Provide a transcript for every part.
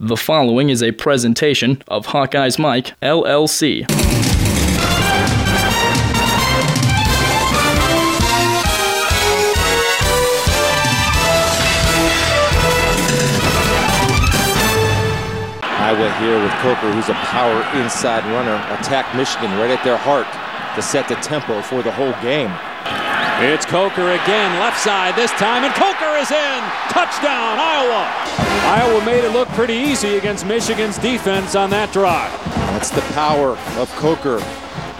The following is a presentation of Hawkeyes Mike, LLC. Iowa here with Coker, who's a power inside runner, attack Michigan right at their heart to set the tempo for the whole game. It's Coker again, left side this time, and Coker is in! Touchdown, Iowa! Iowa made it look pretty easy against Michigan's defense on that drive. That's the power of Coker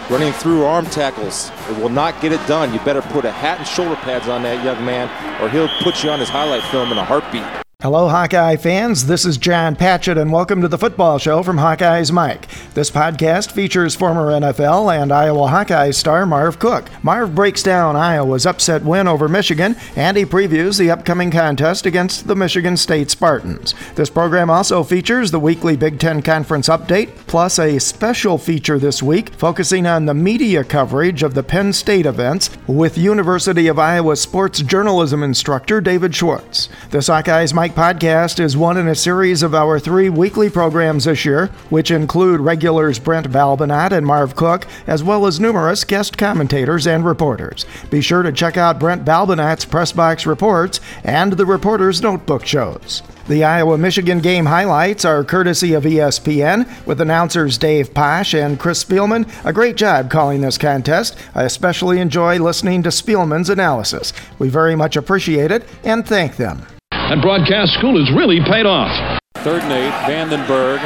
running through arm tackles. It will not get it done. You better put a hat and shoulder pads on that young man, or he'll put you on his highlight film in a heartbeat. Hello, Hawkeye fans. This is John Patchett, and welcome to the football show from Hawkeye's Mike. This podcast features former NFL and Iowa Hawkeye star Marv Cook. Marv breaks down Iowa's upset win over Michigan, and he previews the upcoming contest against the Michigan State Spartans. This program also features the weekly Big Ten Conference update, plus a special feature this week focusing on the media coverage of the Penn State events with University of Iowa sports journalism instructor David Schwartz. This Hawkeye's Mike podcast is one in a series of our three weekly programs this year, which include regulars Brent Balbinot and Marv Cook, as well as numerous guest commentators and reporters. Be sure to check out Brent Balbinot's Press Box Reports and the Reporter's Notebook shows. The Iowa Michigan game highlights are courtesy of ESPN, with announcers Dave Pasch and Chris Spielman. A great job calling this contest. I especially enjoy listening to Spielman's analysis. We very much appreciate it and thank them. That broadcast school has really paid off. Third and eight, Vandenberg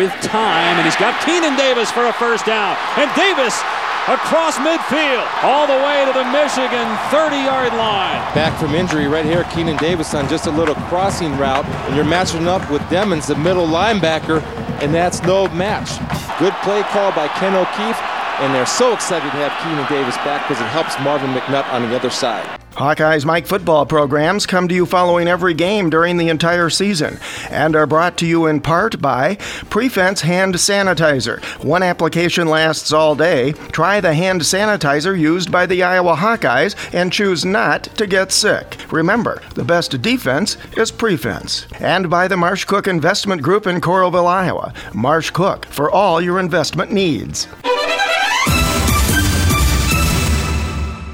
with time, and he's got Keenan Davis for a first down. And Davis across midfield, all the way to the Michigan 30-yard line. Back from injury right here, Keenan Davis on just a little crossing route, and you're matching up with Demens, the middle linebacker, and that's no match. Good play call by Ken O'Keefe, and they're so excited to have Keenan Davis back because it helps Marvin McNutt on the other side. Hawkeyes Mike football programs come to you following every game during the entire season and are brought to you in part by Prefense Hand Sanitizer. One application lasts all day. Try the hand sanitizer used by the Iowa Hawkeyes and choose not to get sick. Remember, the best defense is prefense. And by the Marsh Cook Investment Group in Coralville, Iowa. Marsh Cook for all your investment needs.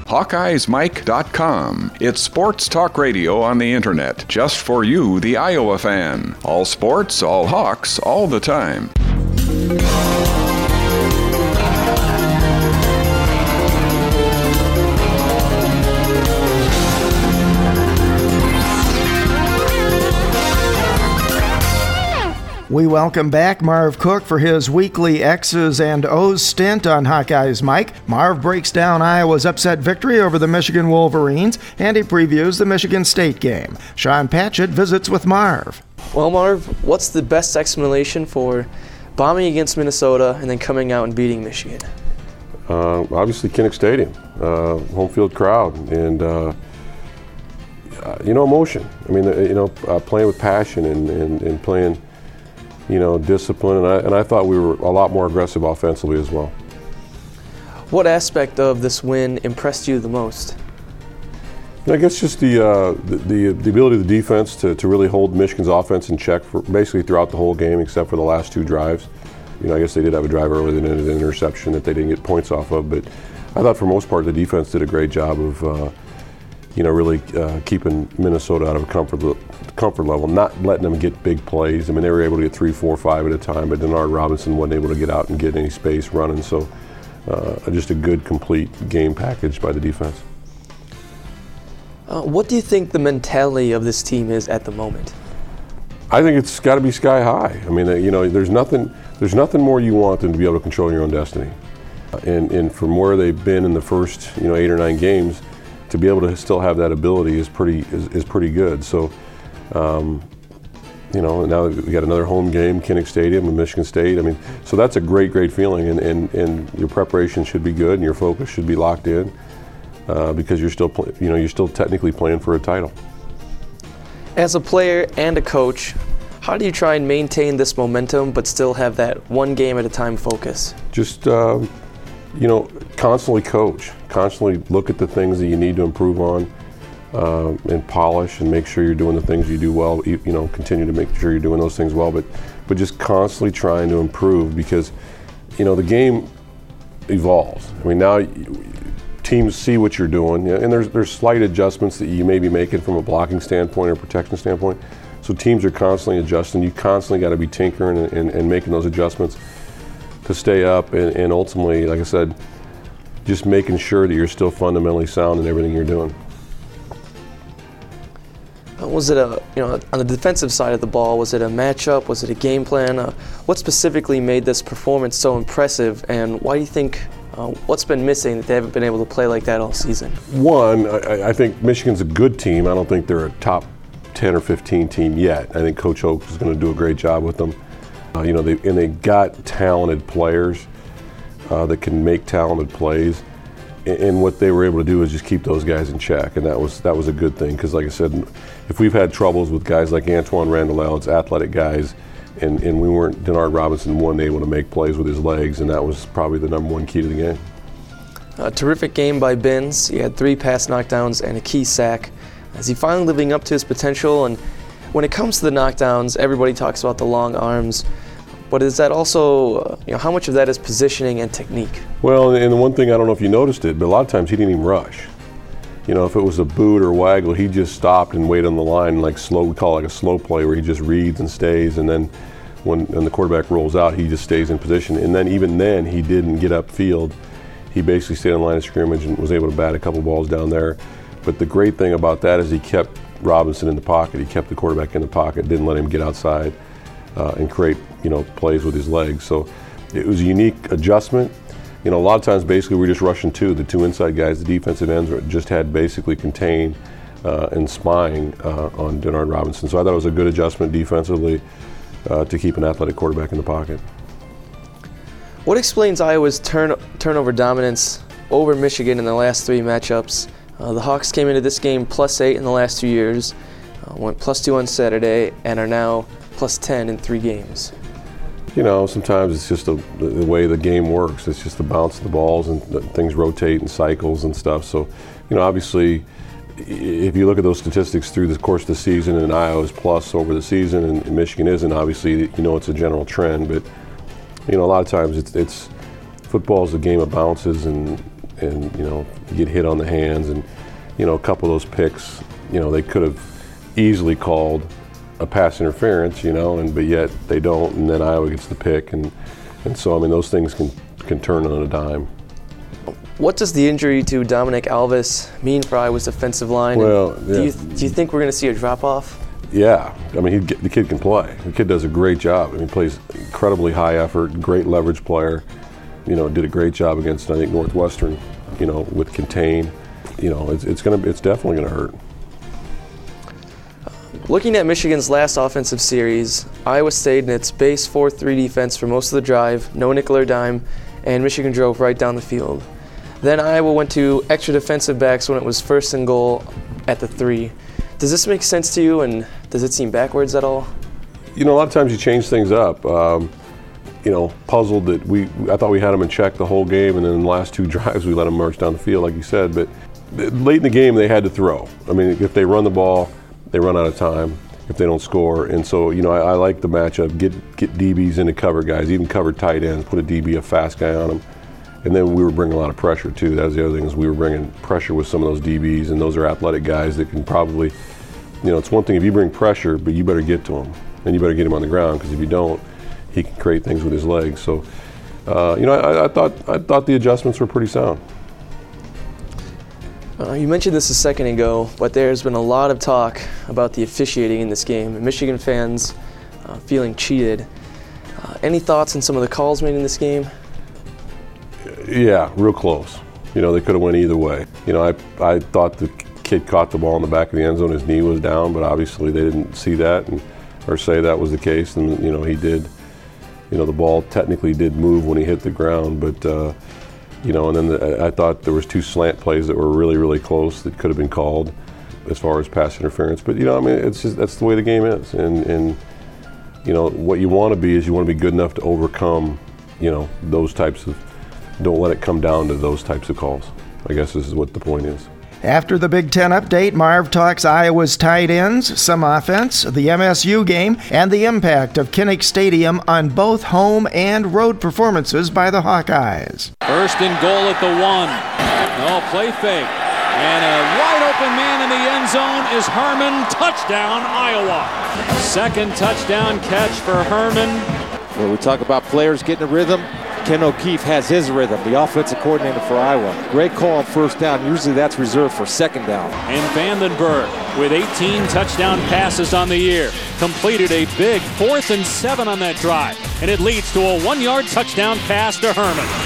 HawkeyesMike.com. It's sports talk radio on the internet, just for you, the Iowa fan. All sports, all Hawks, all the time. We welcome back Marv Cook for his weekly X's and O's stint on Hawkeyes Mike. Marv breaks down Iowa's upset victory over the Michigan Wolverines and he previews the Michigan State game. Sean Patchett visits with Marv. Well, Marv, what's the best explanation for bombing against Minnesota and then coming out and beating Michigan? Uh, obviously, Kinnick Stadium, uh, home field crowd, and uh, you know, emotion. I mean, you know, uh, playing with passion and, and, and playing you know, discipline, and I, and I thought we were a lot more aggressive offensively as well. What aspect of this win impressed you the most? I guess just the, uh, the, the, the ability of the defense to, to really hold Michigan's offense in check for basically throughout the whole game, except for the last two drives. You know, I guess they did have a drive early that ended in an interception that they didn't get points off of, but I thought for most part the defense did a great job of, uh, you know, really uh, keeping Minnesota out of a comfort comfort level, not letting them get big plays. I mean, they were able to get three, four, five at a time, but Denard Robinson wasn't able to get out and get any space running. So, uh, just a good, complete game package by the defense. Uh, what do you think the mentality of this team is at the moment? I think it's got to be sky high. I mean, uh, you know, there's nothing, there's nothing more you want than to be able to control your own destiny. And, and from where they've been in the first, you know, eight or nine games, to be able to still have that ability is pretty is, is pretty good. So, um, you know, now we got another home game, Kinnick Stadium in Michigan State. I mean, so that's a great, great feeling, and, and, and your preparation should be good, and your focus should be locked in, uh, because you're still, play, you know, you're still technically playing for a title. As a player and a coach, how do you try and maintain this momentum, but still have that one game at a time focus? Just, um, you know, constantly coach, constantly look at the things that you need to improve on. uh, and polish and make sure you're doing the things you do well. You, you know, continue to make sure you're doing those things well, but but just constantly trying to improve because you know the game evolves. I mean now teams see what you're doing, and there's there's slight adjustments that you may be making from a blocking standpoint or protection standpoint. So teams are constantly adjusting. You constantly got to be tinkering and, and, and, making those adjustments to stay up, and, and ultimately, like I said, just making sure that you're still fundamentally sound in everything you're doing. Uh, was it a, you know, on the defensive side of the ball, was it a matchup? Was it a game plan? Uh, what specifically made this performance so impressive, and why do you think, uh, what's been missing that they haven't been able to play like that all season? One, I, I, think Michigan's a good team. I don't think they're a top 10 or 15 team yet. I think Coach Hoke is going to do a great job with them. Uh, you know, they, and they got talented players uh, that can make talented plays and what they were able to do is just keep those guys in check, and that was that was a good thing because, like I said, if we've had troubles with guys like Antoine Randall, it's athletic guys, and, and we weren't Denard Robinson wasn't able to make plays with his legs, and that was probably the number one key to the game. A terrific game by Binns. He had three pass knockdowns and a key sack. Is he finally living up to his potential? And when it comes to the knockdowns, everybody talks about the long arms. But is that also, you know, how much of that is positioning and technique? Well, and the one thing I don't know if you noticed it, but a lot of times he didn't even rush. You know, if it was a boot or waggle, he just stopped and waited on the line, like slow. We call it like a slow play, where he just reads and stays, and then when, when the quarterback rolls out, he just stays in position. And then even then, he didn't get upfield. He basically stayed on line of scrimmage and was able to bat a couple balls down there. But the great thing about that is he kept Robinson in the pocket. He kept the quarterback in the pocket, didn't let him get outside uh, and create you know plays with his legs. So it was a unique adjustment. You know, a lot of times basically we're just rushing two. The two inside guys, the defensive ends, just had basically contained uh, and spying uh, on Denard Robinson. So I thought it was a good adjustment defensively uh, to keep an athletic quarterback in the pocket. What explains Iowa's turn, turnover dominance over Michigan in the last three matchups? Uh, the Hawks came into this game plus eight in the last two years, uh, went plus two on Saturday, and are now plus 10 in three games? You know, sometimes it's just a, the way the game works. It's just the bounce of the balls and the, things rotate and cycles and stuff. So, you know, obviously, if you look at those statistics through the course of the season and Iowa's plus over the season and, Michigan isn't, obviously, you know, it's a general trend. But, you know, a lot of times it's, it's football is a game of bounces and, and, you know, get hit on the hands and, you know, a couple of those picks, you know, they could have easily called a pass interference, you know, and but yet they don't, and then Iowa gets the pick, and and so I mean those things can can turn on a dime. What does the injury to Dominic Alvis mean for Iowa's defensive line? Well, yeah. do, you, do you think we're going to see a drop off? Yeah, I mean he, the kid can play. The kid does a great job. I mean, he plays incredibly high effort, great leverage player. You know, did a great job against I think Northwestern. You know, with contain. You know, it's, it's gonna it's definitely gonna hurt. Looking at Michigan's last offensive series, Iowa stayed in its base 4 3 defense for most of the drive, no nickel or dime, and Michigan drove right down the field. Then Iowa went to extra defensive backs when it was first and goal at the three. Does this make sense to you, and does it seem backwards at all? You know, a lot of times you change things up. Um, you know, puzzled that we, I thought we had them in check the whole game, and then the last two drives we let them march down the field, like you said. But late in the game, they had to throw. I mean, if they run the ball, they run out of time if they don't score. And so, you know, I, I, like the matchup. Get get DBs into cover guys, even cover tight ends. Put a DB, a fast guy on them. And then we were bringing a lot of pressure too. That was the other thing is we were bringing pressure with some of those DBs, and those are athletic guys that can probably, you know, it's one thing if you bring pressure, but you better get to them, and you better get them on the ground because if you don't, he can create things with his legs. So, uh, you know, I, I thought I thought the adjustments were pretty sound. Uh, you mentioned this a second ago, but there's been a lot of talk about the officiating in this game. Michigan fans uh, feeling cheated. Uh, any thoughts on some of the calls made in this game? Yeah, real close. You know, they could have went either way. You know, I, I thought the kid caught the ball in the back of the end zone. His knee was down, but obviously they didn't see that and, or say that was the case. And, you know, he did. You know, the ball technically did move when he hit the ground, but uh, you know, and then the, I thought there was two slant plays that were really, really close that could have been called as far as pass interference. But you know, I mean, it's just that's the way the game is, and and you know what you want to be is you want to be good enough to overcome, you know, those types of. Don't let it come down to those types of calls. I guess this is what the point is. After the Big Ten update, Marv talks Iowa's tight ends, some offense, the MSU game, and the impact of Kinnick Stadium on both home and road performances by the Hawkeyes. First and goal at the one. No play fake. And a wide open man in the end zone is Herman. Touchdown, Iowa. Second touchdown catch for Herman. When we talk about players getting a rhythm, Ken O'Keefe has his rhythm, the offensive coordinator for Iowa. Great call on first down. Usually that's reserved for second down. And Vandenberg, with 18 touchdown passes on the year, completed a big fourth and seven on that drive. And it leads to a one yard touchdown pass to Herman.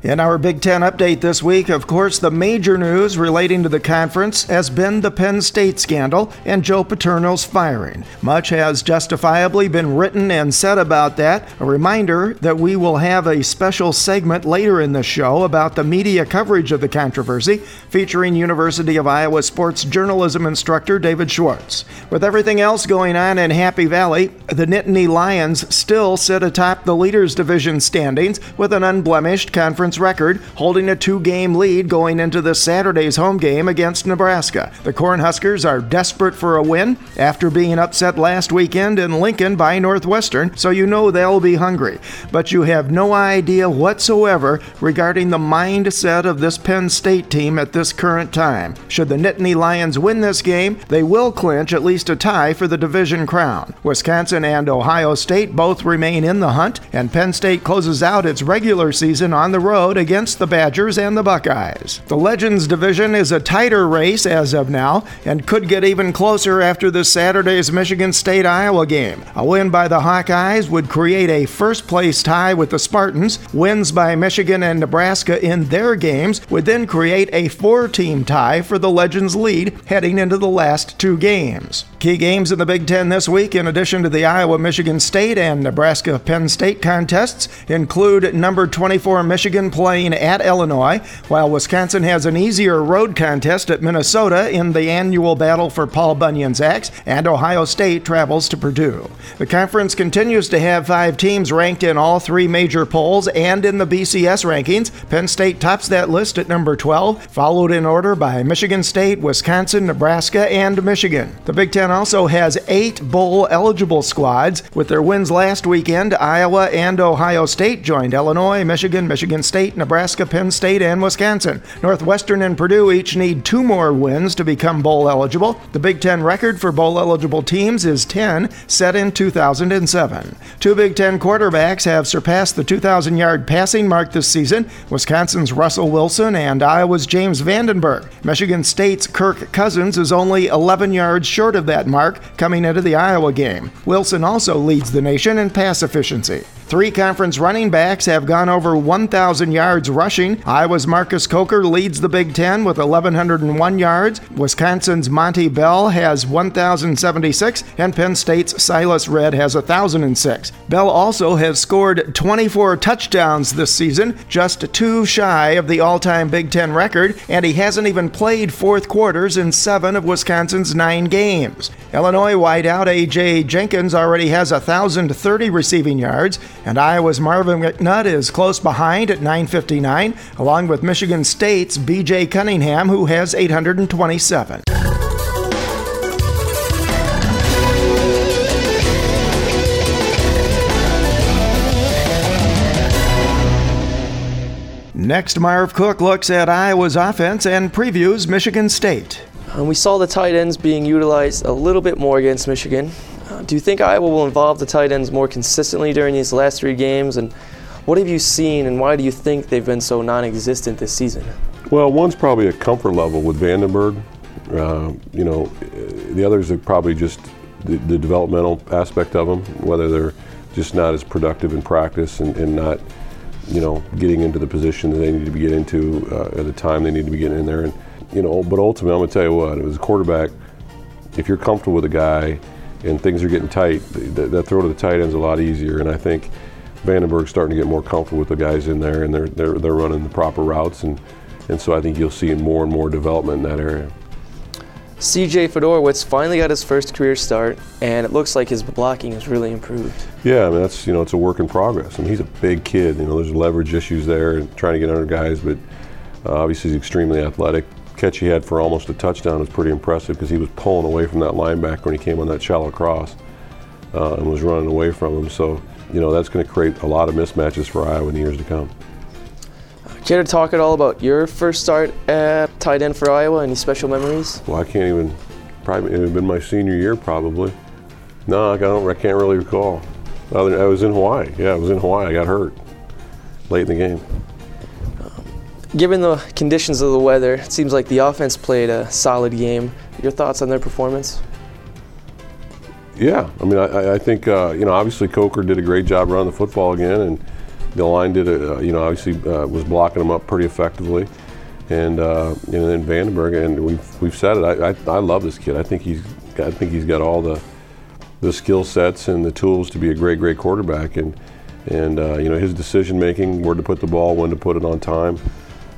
In our Big Ten update this week, of course, the major news relating to the conference has been the Penn State scandal and Joe Paterno's firing. Much has justifiably been written and said about that. A reminder that we will have a special segment later in the show about the media coverage of the controversy, featuring University of Iowa sports journalism instructor David Schwartz. With everything else going on in Happy Valley, the Nittany Lions still sit atop the Leaders Division standings with an unblemished conference record, holding a two game lead going into this Saturday's home game against Nebraska. The Cornhuskers are desperate for a win after being upset last weekend in Lincoln by Northwestern, so you know they'll be hungry. But you have no idea whatsoever regarding the mindset of this Penn State team at this current time. Should the Nittany Lions win this game, they will clinch at least a tie for the division crown. Wisconsin and Ohio State both remain in the hunt, and Penn State closes out its regular season on the road against the Badgers and the Buckeyes. The Legends division is a tighter race as of now and could get even closer after this Saturday's Michigan State Iowa game. A win by the Hawkeyes would create a first place tie with the Spartans. Wins by Michigan and Nebraska in their games would then create a four team tie for the Legends lead heading into the last two games. Key games in the Big Ten this week, in addition to the Iowa Michigan State and Nebraska Penn State contests, include number 24 Michigan playing at Illinois, while Wisconsin has an easier road contest at Minnesota in the annual battle for Paul Bunyan's axe, and Ohio State travels to Purdue. The conference continues to have five teams ranked in all three major polls and in the BCS rankings. Penn State tops that list at number 12, followed in order by Michigan State, Wisconsin, Nebraska, and Michigan. The Big Ten also has eight bowl eligible squads. With their wins last weekend, Iowa and Ohio State joined Illinois, Michigan, Michigan State, Nebraska, Penn State, and Wisconsin. Northwestern and Purdue each need two more wins to become bowl eligible. The Big Ten record for bowl eligible teams is 10, set in 2007. Two Big Ten quarterbacks have surpassed the 2,000 yard passing mark this season Wisconsin's Russell Wilson and Iowa's James Vandenberg. Michigan State's Kirk Cousins is only 11 yards short of that mark coming into the Iowa game. Wilson also leads the nation in pass efficiency. Three conference running backs have gone over 1,000 yards rushing. Iowa's Marcus Coker leads the Big Ten with 1,101 yards. Wisconsin's Montee Ball has 1,076, and Penn State's Silas Redd has 1,006. Ball also has scored 24 touchdowns this season, just two shy of the all time Big Ten record, and he hasn't even played fourth quarters in seven of Wisconsin's nine games. Illinois wideout A.J. Jenkins already has 1,030 receiving yards, and Iowa's Marvin McNutt is close behind at 959, along with Michigan State's B.J. Cunningham, who has 827. Next, Marv Cook looks at Iowa's offense and previews Michigan State. Um, we saw the tight ends being utilized a little bit more against Michigan. Uh, do you think Iowa will involve the tight ends more consistently during these last three games? And what have you seen, and why do you think they've been so non existent this season? Well, one's probably a comfort level with Vandenberg. Uh, you know, the others are probably just the, the, developmental aspect of them, whether they're just not as productive in practice and, and not, you know, getting into the position that they need to be getting into uh, at the time they need to be getting in there. And you know, but ultimately, I'm gonna tell you what, as a quarterback, if you're comfortable with a guy and things are getting tight, that, that throw to the tight end's a lot easier. And I think Vandenberg's starting to get more comfortable with the guys in there, and they're they're, they're running the proper routes, and and so I think you'll see more and more development in that area. CJ Fedorowicz finally got his first career start, and it looks like his blocking has really improved. Yeah, I mean that's you know it's a work in progress. I mean he's a big kid. You know there's leverage issues there and trying to get under guys, but uh, obviously he's extremely athletic. Catch he had for almost a touchdown was pretty impressive because he was pulling away from that linebacker when he came on that shallow cross uh, and was running away from him. So you know that's going to create a lot of mismatches for Iowa in the years to come. Care to talk at all about your first start at tight end for Iowa? Any special memories? Well, I can't even. Probably it had been my senior year, probably. No, I don't. I can't really recall. I was in Hawaii. Yeah, I was in Hawaii. I got hurt late in the game. Given the conditions of the weather, it seems like the offense played a solid game. Your thoughts on their performance? Yeah, I mean, I, I think uh, you know, obviously Coker did a great job running the football again, and the line did it. Uh, you know, obviously uh, was blocking them up pretty effectively, and uh, and then Vandenberg, and we've we've said it. I, I, I love this kid. I think he's I think he's got all the the skill sets and the tools to be a great great quarterback, and and uh, you know his decision making, where to put the ball, when to put it on time,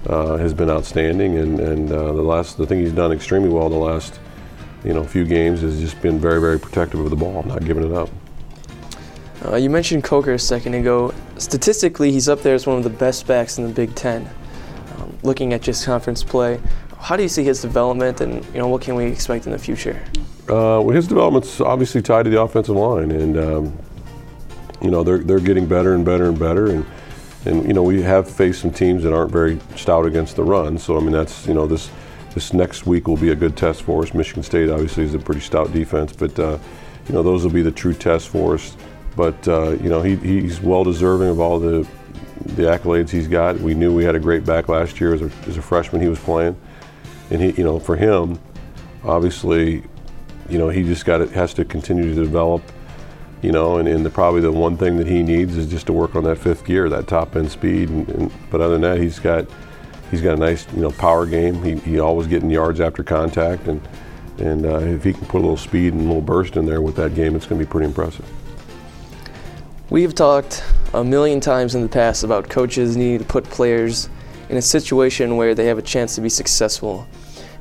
has been outstanding. And and the last the thing he's done extremely well the last you know a few games has just been very very protective of the ball, not giving it up. Uh, you mentioned Coker a second ago. Statistically, he's up there as one of the best backs in the Big Ten. Um, looking at just conference play, how do you see his development, and you know what can we expect in the future? Uh, well, his development's obviously tied to the offensive line, and um, you know they're they're getting better and better and better, and and you know we have faced some teams that aren't very stout against the run. So I mean that's you know this this next week will be a good test for us. Michigan State obviously is a pretty stout defense, but uh, you know those will be the true tests for us. But uh, you know he, he's well deserving of all the the accolades he's got. We knew we had a great back last year as a, as a freshman. He was playing, and he you know for him, obviously, you know he just got it has to continue to develop. You know, and, and the, probably the one thing that he needs is just to work on that fifth gear, that top end speed. And, and, but other than that, he's got he's got a nice you know power game. He, he always getting yards after contact, and and uh, if he can put a little speed and a little burst in there with that game, it's going to be pretty impressive. We've talked a million times in the past about coaches needing to put players in a situation where they have a chance to be successful.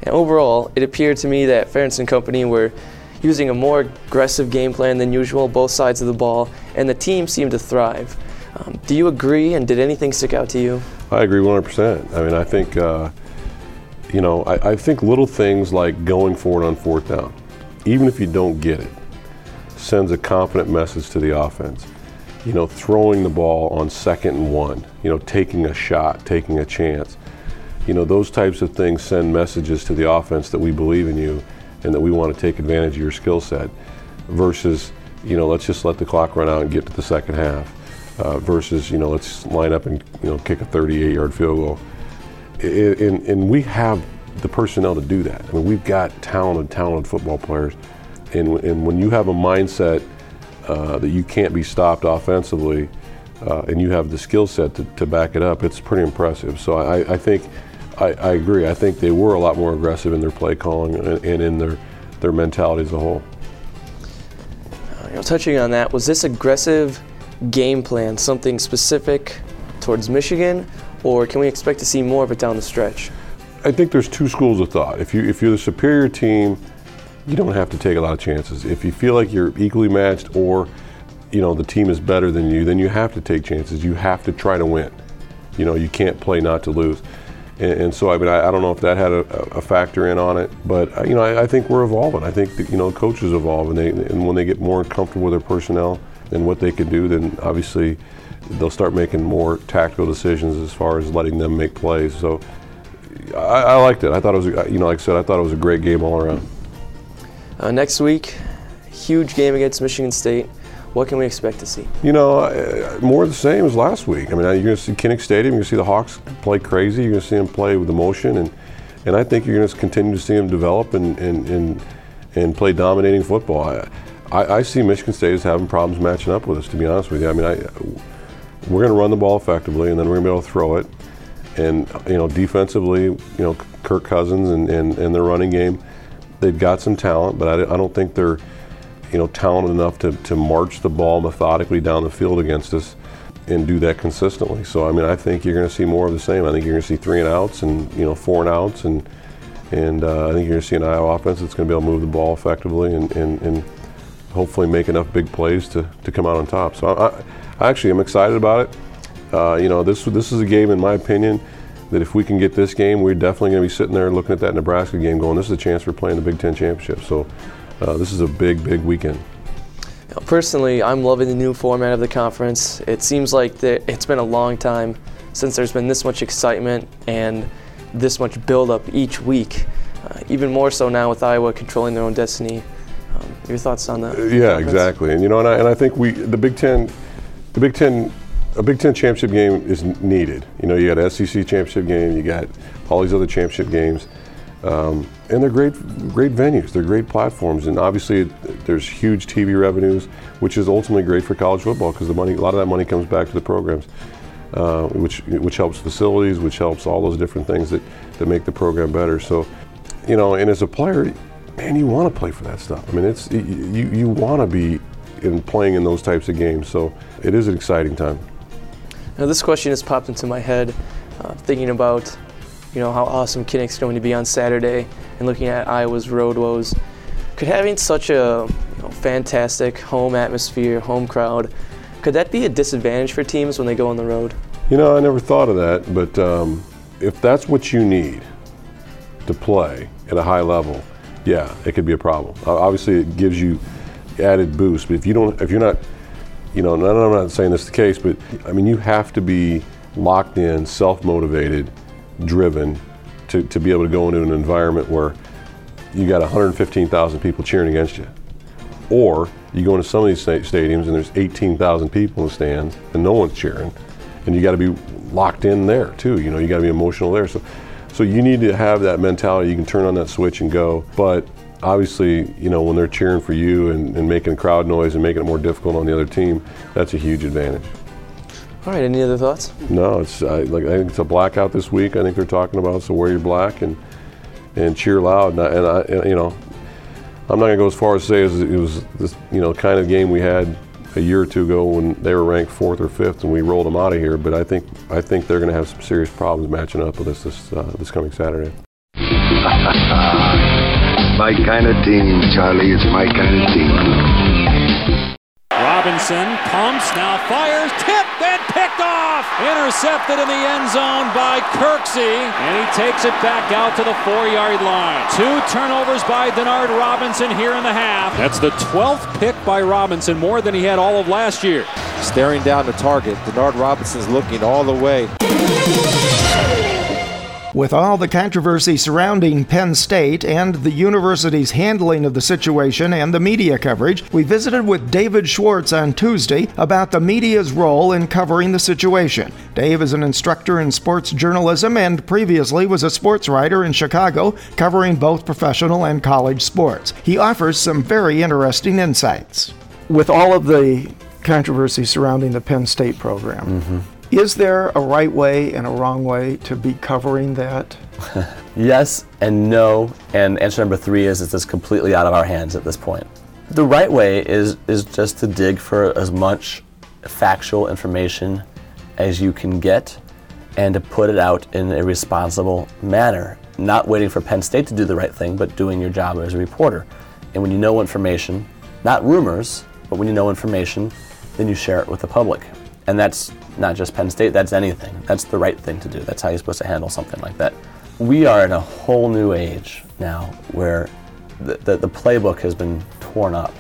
And overall, it appeared to me that Ferentz and company were using a more aggressive game plan than usual, both sides of the ball, and the team seemed to thrive. Um, do you agree, and did anything stick out to you? I agree 100%. I mean, I think, uh, you know, I, I think little things like going forward on fourth down, even if you don't get it, sends a confident message to the offense you know, throwing the ball on second and one, you know, taking a shot, taking a chance. You know, those types of things send messages to the offense that we believe in you and that we want to take advantage of your skill set versus, you know, let's just let the clock run out and get to the second half uh, versus, you know, let's line up and, you know, kick a 38 yard field goal. And, and we have the personnel to do that. I mean, we've got talented, talented football players. And, and when you have a mindset – uh, that you can't be stopped offensively, uh, and you have the skill set to, to, back it up, it's pretty impressive. So I, I think I, I, agree. I think they were a lot more aggressive in their play calling and, and in their their mentality as a whole. You know, touching on that, was this aggressive game plan something specific towards Michigan, or can we expect to see more of it down the stretch? I think there's two schools of thought. If you if you're the superior team you don't have to take a lot of chances. If you feel like you're equally matched or you know the team is better than you, then you have to take chances. You have to try to win. You know, you can't play not to lose. And, so, I mean, I, I, don't know if that had a, a, factor in on it, but uh, you know, I, I, think we're evolving. I think that, you know, coaches evolve, and they and when they get more comfortable with their personnel and what they can do, then obviously they'll start making more tactical decisions as far as letting them make plays. So. I, I liked it. I thought it was, you know, like I said, I thought it was a great game all around. Uh, next week, huge game against Michigan State. What can we expect to see? You know, uh, more of the same as last week. I mean, you're going to see Kinnick Stadium. You're going to see the Hawks play crazy. You're going to see them play with emotion, and and I think you're going to continue to see them develop and and, and, and play dominating football. I, I, I, see Michigan State as having problems matching up with us. To be honest with you, I mean, I, we're going to run the ball effectively, and then we're going to be able to throw it. And you know, defensively, you know, Kirk Cousins and, and, and their running game, they've got some talent, but I, I don't think they're you know talented enough to, to march the ball methodically down the field against us and do that consistently. So I mean, I think you're going to see more of the same. I think you're going to see three and outs and you know four and outs, and and uh, I think you're going to see an Iowa offense that's going to be able to move the ball effectively and, and, and hopefully make enough big plays to, to come out on top. So I, I actually am excited about it. Uh, you know, this this is a game, in my opinion, that if we can get this game, we're definitely going to be sitting there looking at that Nebraska game, going, "This is a chance for playing the Big Ten championship." So uh, this is a big, big weekend. Personally, I'm loving the new format of the conference. It seems like it's been a long time since there's been this much excitement and this much build-up each week. Uh, even more so now with Iowa controlling their own destiny. Um, your thoughts on that? Uh, yeah, conference? exactly. And you know, and I, and I think we the Big Ten, the Big Ten, a Big Ten championship game is needed. You know, you got SEC championship game, you got all these other championship games. Um, and they're great, great venues. They're great platforms, and obviously there's huge TV revenues, which is ultimately great for college football because the money, a lot of that money comes back to the programs, uh, which which helps facilities, which helps all those different things that, that make the program better. So, you know, and as a player, man, you want to play for that stuff. I mean, it's you you want to be in playing in those types of games. So it is an exciting time. Now, this question has popped into my head, uh, thinking about you know how awesome Kinnick's going to be on Saturday, and looking at Iowa's road woes. Could having such a you know, fantastic home atmosphere, home crowd, could that be a disadvantage for teams when they go on the road? You know, I never thought of that, but um, if that's what you need to play at a high level, yeah, it could be a problem. obviously, it gives you added boost, but if you don't, if you're not, you know, I'm not saying this is the case, but I mean, you have to be locked in, self-motivated, driven to, to be able to go into an environment where you got 115,000 people cheering against you. Or you go into some of these stadiums and there's 18,000 people in the stands and no one's cheering, and you got to be locked in there too. You know, you got to be emotional there. So, so you need to have that mentality. You can turn on that switch and go. But obviously, you know, when they're cheering for you and, and making crowd noise and making it more difficult on the other team, that's a huge advantage. All right. Any other thoughts? No, it's I, like I think it's a blackout this week. I think they're talking about so wear your black and and cheer loud. And I, and I and, you know, I'm not gonna go as far as to say it was this you know kind of game we had a year or two ago when they were ranked fourth or fifth and we rolled them out of here. But I think I think they're gonna have some serious problems matching up with us this uh, this coming Saturday. my kind of team, Charlie. It's my kind of team. Robinson pumps, now fires, tipped and picked off. Intercepted in the end zone by Kirksey, and he takes it back out to the four-yard line. Two turnovers by Denard Robinson here in the half. That's the 12th pick by Robinson, more than he had all of last year. Staring down the target, Denard Robinson's looking all the way. With all the controversy surrounding Penn State and the university's handling of the situation and the media coverage, we visited with David Schwartz on Tuesday about the media's role in covering the situation. Dave is an instructor in sports journalism and previously was a sports writer in Chicago covering both professional and college sports. He offers some very interesting insights. With all of the controversy surrounding the Penn State program, mm-hmm is there a right way and a wrong way to be covering that? yes and no. And answer number three is it's just completely out of our hands at this point. The right way is, is just to dig for as much factual information as you can get and to put it out in a responsible manner. Not waiting for Penn State to do the right thing, but doing your job as a reporter. And when you know information, not rumors, but when you know information, then you share it with the public. And that's not just Penn State, that's anything. That's the right thing to do. That's how you're supposed to handle something like that. We are in a whole new age now where the, the, the playbook has been torn up.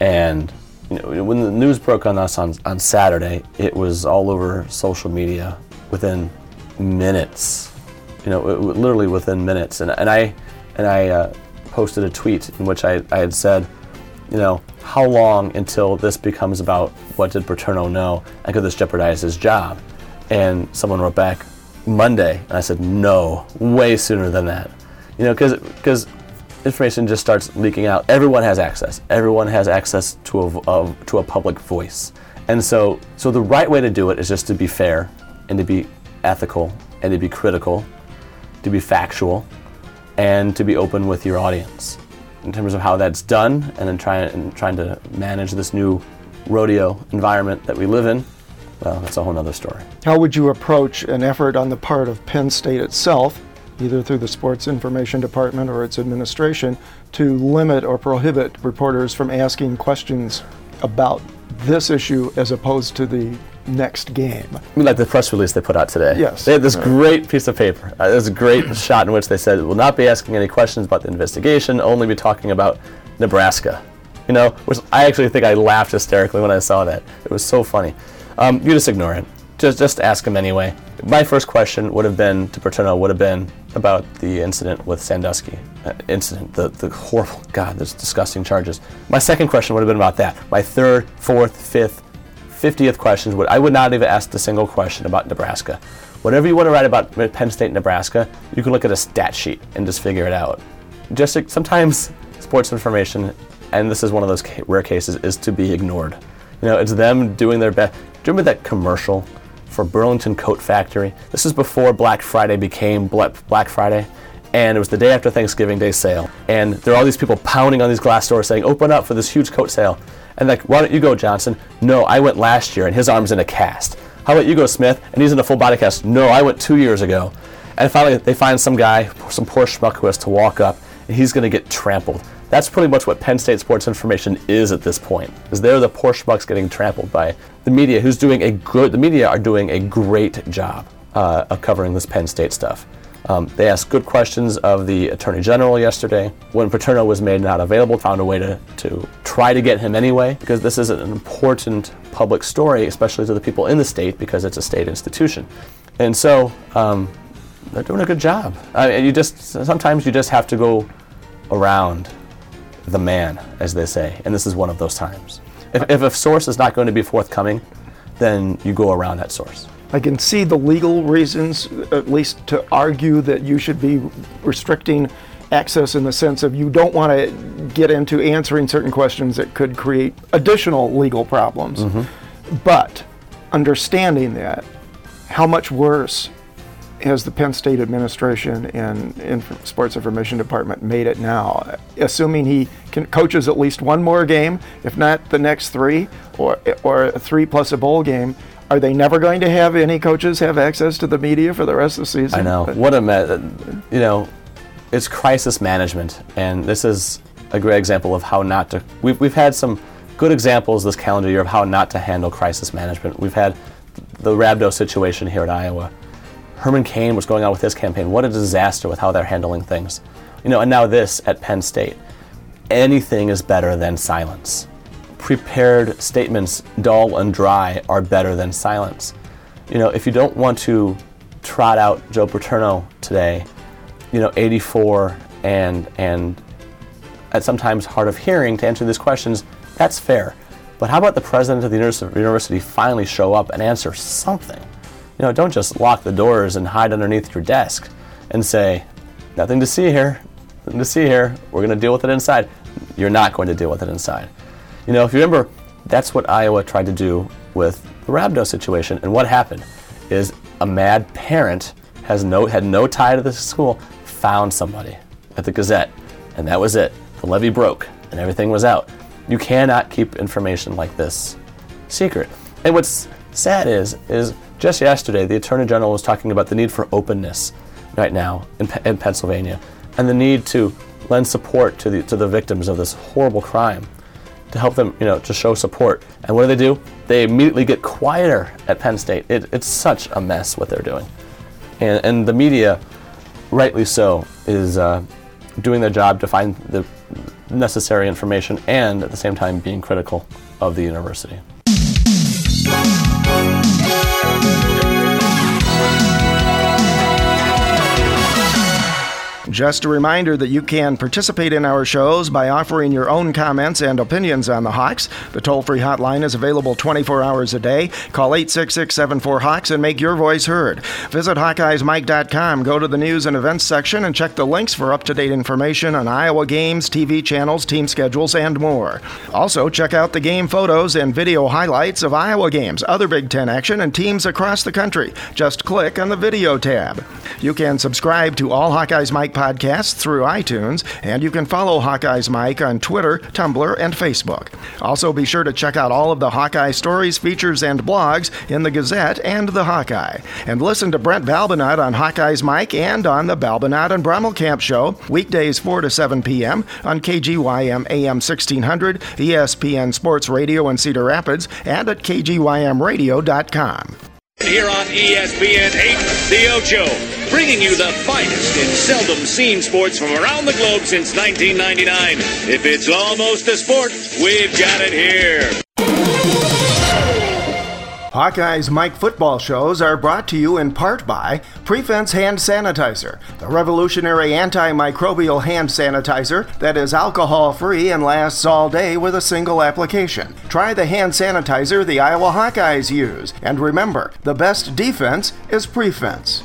And you know, when the news broke on us on, on Saturday, it was all over social media within minutes. You know, it, literally within minutes. And, and I, and I uh, posted a tweet in which I, I had said, you know, how long until this becomes about what did Paterno know and could this jeopardize his job? And someone wrote back, Monday. And I said, no, way sooner than that. You know, because information just starts leaking out. Everyone has access. Everyone has access to a, a, to a public voice. And so, so the right way to do it is just to be fair and to be ethical and to be critical, to be factual, and to be open with your audience in terms of how that's done and then trying and trying to manage this new rodeo environment that we live in. Well, that's a whole other story. How would you approach an effort on the part of Penn State itself, either through the Sports Information Department or its administration, to limit or prohibit reporters from asking questions about this issue as opposed to the next game? I mean, like the press release they put out today. Yes. They had this right. great piece of paper. Uh, there's a great shot in which they said, we'll not be asking any questions about the investigation, only be talking about Nebraska. You know, which I actually think I laughed hysterically when I saw that. It was so funny. Um, you just ignore it. Just just ask him anyway. My first question would have been to Paterno would have been about the incident with Sandusky. Uh, incident, the, the horrible, God, those disgusting charges. My second question would have been about that. My third, fourth, fifth, 50th questions I would not even ask a single question about Nebraska. Whatever you want to write about Penn State, Nebraska, you can look at a stat sheet and just figure it out. Just sometimes sports information, and this is one of those rare cases, is to be ignored. You know, it's them doing their best. Do you remember that commercial for Burlington Coat Factory? This is before Black Friday became Black Friday, and it was the day after Thanksgiving Day sale. And there are all these people pounding on these glass doors saying, "Open up for this huge coat sale." And like, why don't you go, Johnson? No, I went last year, and his arm's in a cast. How about you go, Smith? And he's in a full body cast. No, I went two years ago. And finally, they find some guy, some poor schmuck who has to walk up, and he's going to get trampled. That's pretty much what Penn State sports information is at this point. Is they're the poor schmucks getting trampled by the media, who's doing a good. The media are doing a great job uh, of covering this Penn State stuff. Um, they asked good questions of the Attorney General yesterday. When Paterno was made not available, found a way to, to try to get him anyway, because this is an important public story, especially to the people in the state, because it's a state institution. And so um, they're doing a good job. I mean, you just sometimes you just have to go around the man, as they say, and this is one of those times. If, if a source is not going to be forthcoming, then you go around that source. I can see the legal reasons, at least to argue that you should be restricting access in the sense of you don't want to get into answering certain questions that could create additional legal problems. Mm-hmm. But understanding that, how much worse has the Penn State administration and, and sports information department made it now? Assuming he can, coaches at least one more game, if not the next three, or or three plus a bowl game are they never going to have any coaches have access to the media for the rest of the season? I know. What a me- you know, it's crisis management, and this is a great example of how not to. We've we've had some good examples this calendar year of how not to handle crisis management. We've had the Rhabdo situation here at Iowa. Herman Cain was going on with his campaign. What a disaster with how they're handling things. You know, and now this at Penn State. Anything is better than silence prepared statements, dull and dry, are better than silence. You know, if you don't want to trot out Joe Paterno today, you know, 84 and and at sometimes hard of hearing to answer these questions, that's fair. But how about the president of the university finally show up and answer something? You know, don't just lock the doors and hide underneath your desk and say, nothing to see here, nothing to see here, we're going to deal with it inside. You're not going to deal with it inside. You know, if you remember, that's what Iowa tried to do with the Rhabdo situation. And what happened is a mad parent has no had no tie to the school, found somebody at the Gazette, and that was it. The levee broke, and everything was out. You cannot keep information like this secret. And what's sad is, is just yesterday, the Attorney General was talking about the need for openness right now in, in Pennsylvania, and the need to lend support to the to the victims of this horrible crime to help them, you know, to show support. And what do they do? They immediately get quieter at Penn State. It, it's such a mess what they're doing. And, and the media, rightly so, is uh, doing their job to find the necessary information and at the same time being critical of the university. Just a reminder that you can participate in our shows by offering your own comments and opinions on the Hawks. The toll free hotline is available 24 hours a day. Call 866 74 Hawks and make your voice heard. Visit HawkeyesMike.com, go to the news and events section, and check the links for up to date information on Iowa games, TV channels, team schedules, and more. Also, check out the game photos and video highlights of Iowa games, other Big Ten action, and teams across the country. Just click on the video tab. You can subscribe to all Hawkeyes Mike podcasts through iTunes, and you can follow Hawkeyes Mike on Twitter, Tumblr, and Facebook. Also, be sure to check out all of the Hawkeye stories, features, and blogs in the Gazette and the Hawkeye. And listen to Brent Balbinot on Hawkeyes Mike and on the Balbinot and Brommelkamp Show, weekdays 4 to 7 p.m. on KGYM AM 1600, ESPN Sports Radio in Cedar Rapids, and at KGYMRadio.com. Here on ESPN 8, The Ocho, bringing you the finest in seldom seen sports from around the globe since 1999. If it's almost a sport, we've got it here. Hawkeye's Mike football shows are brought to you in part by Prefense Hand Sanitizer, the revolutionary antimicrobial hand sanitizer that is alcohol free and lasts all day with a single application. Try the hand sanitizer the Iowa Hawkeyes use, and remember the best defense is Prefense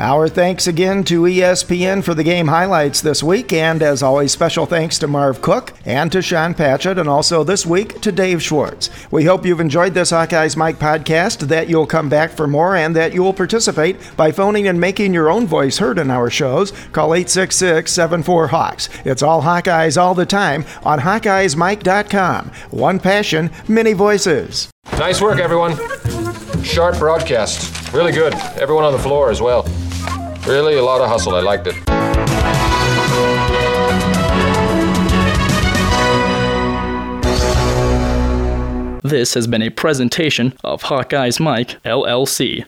Our thanks again to ESPN for the game highlights this week, and as always, special thanks to Marv Cook and to Sean Patchett, and also this week to Dave Schwartz. We hope you've enjoyed this Hawkeyes Mike podcast, that you'll come back for more, and that you will participate by phoning and making your own voice heard in our shows. Call 866 74 Hawks. It's all Hawkeyes all the time on HawkeyesMike.com. One passion, many voices. Nice work, everyone. Sharp broadcast. Really good. Everyone on the floor as well. Really a lot of hustle. I liked it. This has been a presentation of Hawkeye's Mike, LLC.